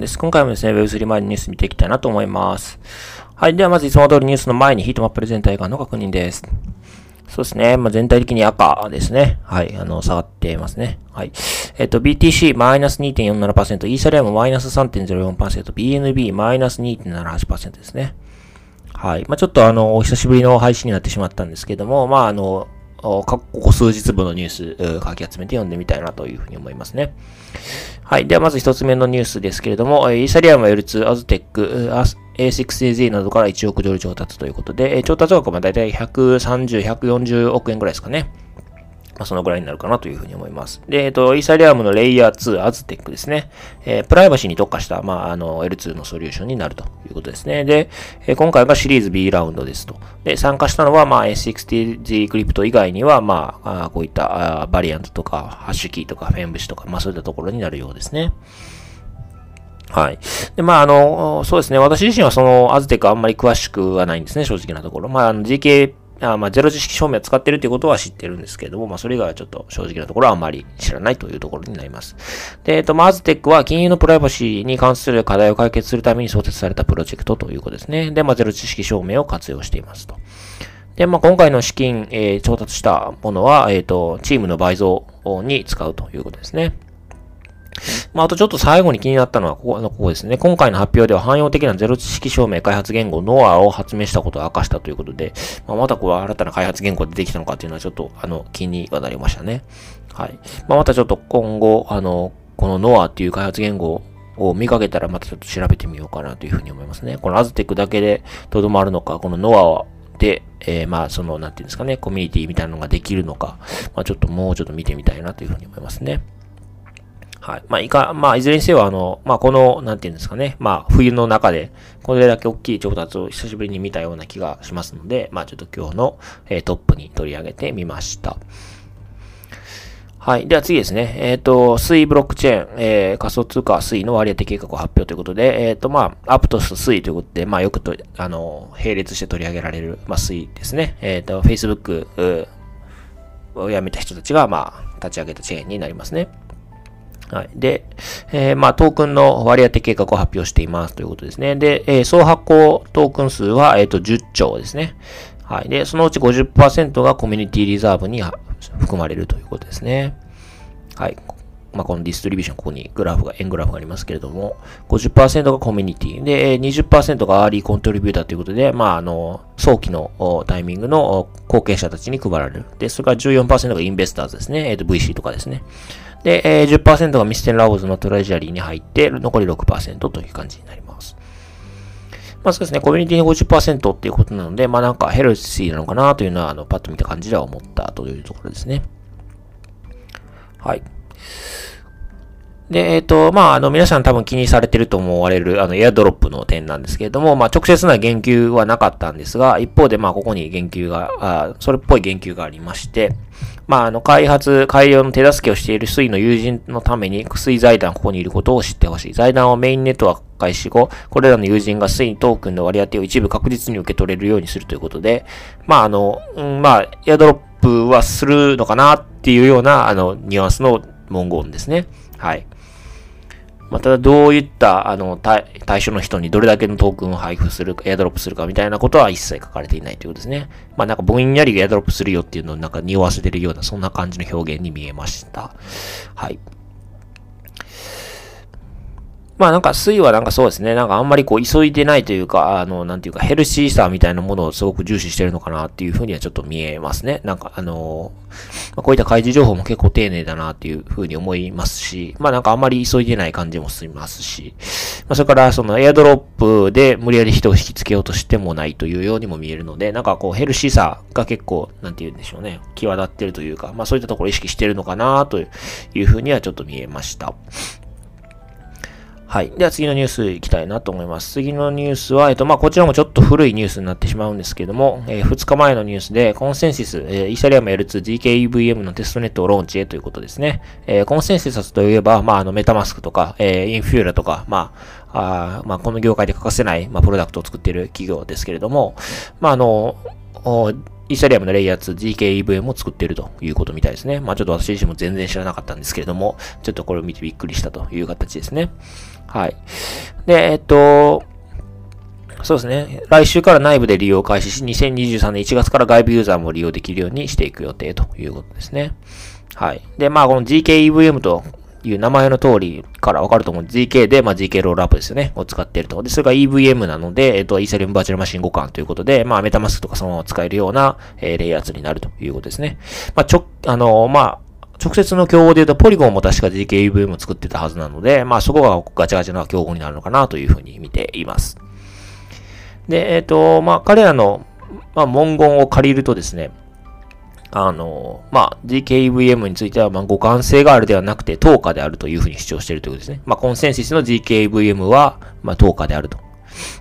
です。今回もですね、Web3 前にニュース見ていきたいなと思います。はい。ではまずいつも通りニュースの前にヒートマップレゼンターの確認です。そうですね。まあ、全体的に赤ですね。はい。あの、下がってますね。はい。えっと、BTC マイナス2.47%、イーサリアムマイナス3.04%、BNB マイナス2.78%ですね。はい。まあ、ちょっとあの、お久しぶりの配信になってしまったんですけども、まあ、あの、ここ数日分のニュース、書き集めて読んでみたいなというふうに思いますね。はい。では、まず一つ目のニュースですけれども、イーサリアム L2、アズテック、A6AZ などから1億ドル調達ということで、調達額はだいたい130、140億円ぐらいですかね。まあ、そのぐらいになるかなというふうに思います。で、えっと、イーサリアムのレイヤー2、アズテックですね。えー、プライバシーに特化した、まあ、あの、L2 のソリューションになるということですね。で、えー、今回がシリーズ B ラウンドですと。で、参加したのは、まあ、S60G クリプト以外には、まあ、あこういったあバリアントとか、ハッシュキーとか、フェンブシとか、まあ、そういったところになるようですね。はい。で、まあ、あの、そうですね。私自身はその、アズテックあんまり詳しくはないんですね、正直なところ。まあの、GK あまあ、ゼロ知識証明を使ってるということは知ってるんですけれども、まあ、それ以外はちょっと正直なところはあまり知らないというところになります。で、えっと、まずテックは金融のプライバシーに関する課題を解決するために創設されたプロジェクトということですね。で、まあ、ゼロ知識証明を活用していますと。で、まあ、今回の資金、えー、調達したものは、えっ、ー、と、チームの倍増に使うということですね。まあ、あとちょっと最後に気になったのは、ここ、ここですね。今回の発表では汎用的なゼロ知識証明開発言語 NOAA を発明したことを明かしたということで、まあ、またこう新たな開発言語でできたのかっていうのはちょっと、あの、気にはなりましたね。はい。まあ、またちょっと今後、あの、この NOAA っていう開発言語を見かけたらまたちょっと調べてみようかなというふうに思いますね。この Aztec だけでとどまるのか、この NOAA で、えー、まあ、その、なんていうんですかね、コミュニティみたいなのができるのか、まあ、ちょっともうちょっと見てみたいなというふうに思いますね。はい。まあ、いか、まあ、いずれにせよ、あの、まあ、この、なんていうんですかね。まあ、冬の中で、これだけ大きい調達を久しぶりに見たような気がしますので、まあ、ちょっと今日の、えー、トップに取り上げてみました。はい。では次ですね。えっ、ー、と、水ブロックチェーン、えー、仮想通貨水の割当計画を発表ということで、えっ、ー、と、まあ、アプトス水ということで、まあ、よくと、あの、並列して取り上げられる、まあ、水ですね。えっ、と、Facebook を辞めた人たちが、まあ、立ち上げたチェーンになりますね。はい。で、えー、まあ、トークンの割り当て計画を発表していますということですね。で、えー、総発行トークン数は、えっ、ー、と、10兆ですね。はい。で、そのうち50%が community reserve に含まれるということですね。はい。まあ、この distribution、ここにグラフが、円グラフがありますけれども、50%がコミュニティで、20%が early contributor ということで、まあ、あの、早期のタイミングの貢献者たちに配られる。で、それから14%が investors ですね。えっ、ー、と、VC とかですね。で、えー、10%がミステンラボズのトラジャリーに入って、残り6%という感じになります。まあそうですね、コミュニティの50%っていうことなので、まあなんかヘルシーなのかなというのは、あの、パッと見た感じでは思ったというところですね。はい。で、えっ、ー、と、まあ、あの、皆さん多分気にされてると思われる、あの、エアドロップの点なんですけれども、まあ、直接な言及はなかったんですが、一方で、まあ、ここに言及が、あそれっぽい言及がありまして、まあ、あの、開発、改良の手助けをしている水の友人のために、水財団ここにいることを知ってほしい。財団をメインネットワーク開始後、これらの友人が水にトークンの割り当てを一部確実に受け取れるようにするということで、まあ、あの、うん、まあ、エアドロップはするのかなっていうような、あの、ニュアンスの文言ですね。はい。またどういった、あの、対象の人にどれだけのトークンを配布するか、エアドロップするかみたいなことは一切書かれていないということですね。まあなんかぼんやりエアドロップするよっていうのをなんか匂わせてるような、そんな感じの表現に見えました。はい。まあなんか水はなんかそうですね。なんかあんまりこう急いでないというか、あの、なんていうかヘルシーさみたいなものをすごく重視してるのかなっていうふうにはちょっと見えますね。なんかあの、まあ、こういった開示情報も結構丁寧だなっていうふうに思いますし、まあなんかあんまり急いでない感じもしますし、まあそれからそのエアドロップで無理やり人を引きつけようとしてもないというようにも見えるので、なんかこうヘルシーさが結構、なんて言うんでしょうね。際立ってるというか、まあそういったところ意識してるのかなというふうにはちょっと見えました。はい。では次のニュースいきたいなと思います。次のニュースは、えっと、まあ、こちらもちょっと古いニュースになってしまうんですけども、えー、2日前のニュースで、コンセンシス、えー、イーサリアム L2 GKEVM のテストネットをローンチへということですね。えー、コンセンシスといえば、まあ、あの、メタマスクとか、えー、インフューラとか、まあ、あまあ、この業界で欠かせない、まあ、プロダクトを作っている企業ですけれども、まあ、あの、イーサリアムのレイヤー2 GKEVM を作っているということみたいですね。まあちょっと私自身も全然知らなかったんですけれども、ちょっとこれを見てびっくりしたという形ですね。はい。で、えっと、そうですね。来週から内部で利用開始し、2023年1月から外部ユーザーも利用できるようにしていく予定ということですね。はい。で、まあ、この GKEVM という名前の通りからわかると思う。GK で、まあ、GK ロールアップですよね。を使っていると。で、それが EVM なので、えっと、イーサリアムバーチャルマシン互換ということで、まあ、メタマスクとかそのまま使えるような、えー、レイヤーツになるということですね。まあ、ちょ、あのー、まあ、直接の競合で言うと、ポリゴンも確か GKEVM を作ってたはずなので、まあそこがガチャガチャな競合になるのかなというふうに見ています。で、えっ、ー、と、まあ彼らの、まあ、文言を借りるとですね、あの、まあ、GKEVM については、まあ、互換性があるではなくて、等価であるというふうに主張しているということですね。まあ、コンセンシスの GKEVM は、ま、等価であると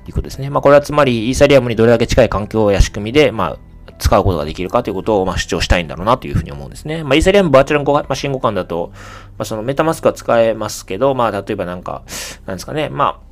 いうことですね。まあ、これはつまり、イーサリアムにどれだけ近い環境や仕組みで、まあ、使うことができるかということを、まあ、主張したいんだろうなというふうに思うんですね。まあ、イーサリアムバーチャルマシン互換だと、まあ、そのメタマスクは使えますけど、まあ、例えばなんか、なんですかね、まあ、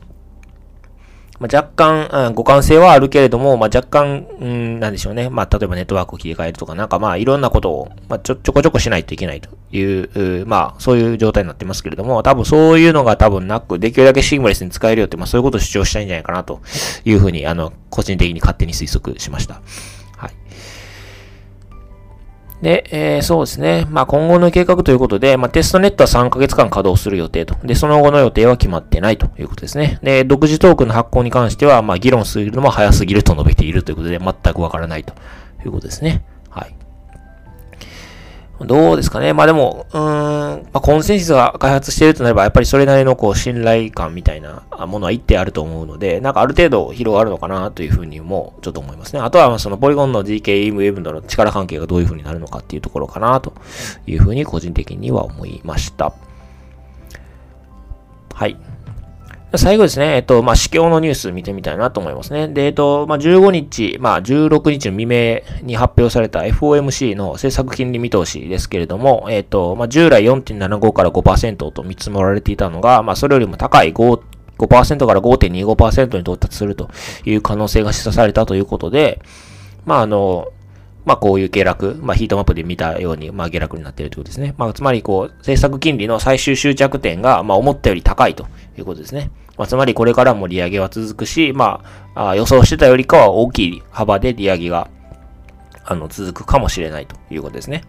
まあ、若干、うん、互換性はあるけれども、まあ、若干、うん、なんでしょうね。まあ、例えばネットワークを切り替えるとか、なんかまあ、いろんなことを、まあ、ちょ、ちょこちょこしないといけないという、まあ、そういう状態になってますけれども、多分そういうのが多分なく、できるだけシームレスに使えるよって、まあ、そういうことを主張したいんじゃないかなというふうに、あの、個人的に勝手に推測しました。で、えー、そうですね。まあ、今後の計画ということで、まあ、テストネットは3ヶ月間稼働する予定と。で、その後の予定は決まってないということですね。で、独自トークンの発行に関しては、まあ、議論するのも早すぎると述べているということで、全くわからないということですね。どうですかね。まあでも、うーん、まあ、コンセンシスが開発しているとなれば、やっぱりそれなりのこう信頼感みたいなものは一定あると思うので、なんかある程度広がるのかなというふうにもちょっと思いますね。あとはそのポリゴンの GKEM との力関係がどういうふうになるのかっていうところかなというふうに個人的には思いました。はい。最後ですね、えっと、まあ、市況のニュース見てみたいなと思いますね。で、えっと、まあ、15日、まあ、16日の未明に発表された FOMC の政策金利見通しですけれども、えっと、まあ、従来4.75から5%と見積もられていたのが、まあ、それよりも高い5、5%から5.25%に到達するという可能性が示唆されたということで、まあ、あの、まあこういう下落、まあヒートマップで見たように、まあ下落になっているということですね。まあつまりこう、政策金利の最終終着点が、まあ思ったより高いということですね。まあつまりこれからも利上げは続くし、まあ、予想してたよりかは大きい幅で利上げが、あの、続くかもしれないということですね。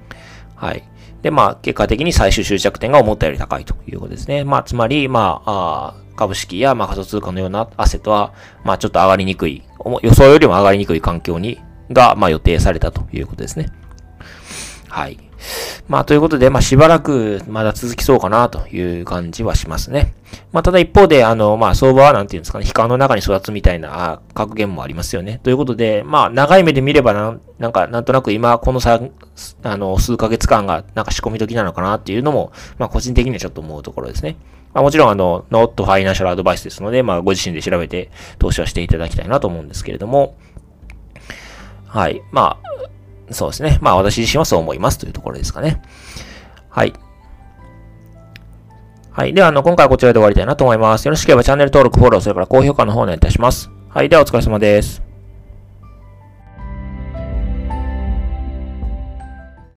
はい。で、まあ、結果的に最終終着点が思ったより高いということですね。まあ、つまり、まあ、あ株式や、まあ、仮想通貨のようなアセットは、まあ、ちょっと上がりにくい、予想よりも上がりにくい環境にが、まあ、予定されたということですね。はい。まあ、ということで、まあ、しばらくまだ続きそうかなという感じはしますね。まあ、ただ一方で、あの、まあ、相場はなんていうんですかね、悲観の中に育つみたいなあ格言もありますよね。ということで、まあ、長い目で見ればな、なんか、なんとなく今、このさ、あの、数ヶ月間が、なんか仕込み時なのかなっていうのも、まあ、個人的にはちょっと思うところですね。まあ、もちろん、あの、not financial advice ですので、まあ、ご自身で調べて投資はしていただきたいなと思うんですけれども、はい。まあ、そうですね。まあ私自身はそう思いますというところですかね。はい。はい。では、あの、今回はこちらで終わりたいなと思います。よろしければチャンネル登録、フォロー、それから高評価の方お願いいたします。はい。では、お疲れ様です。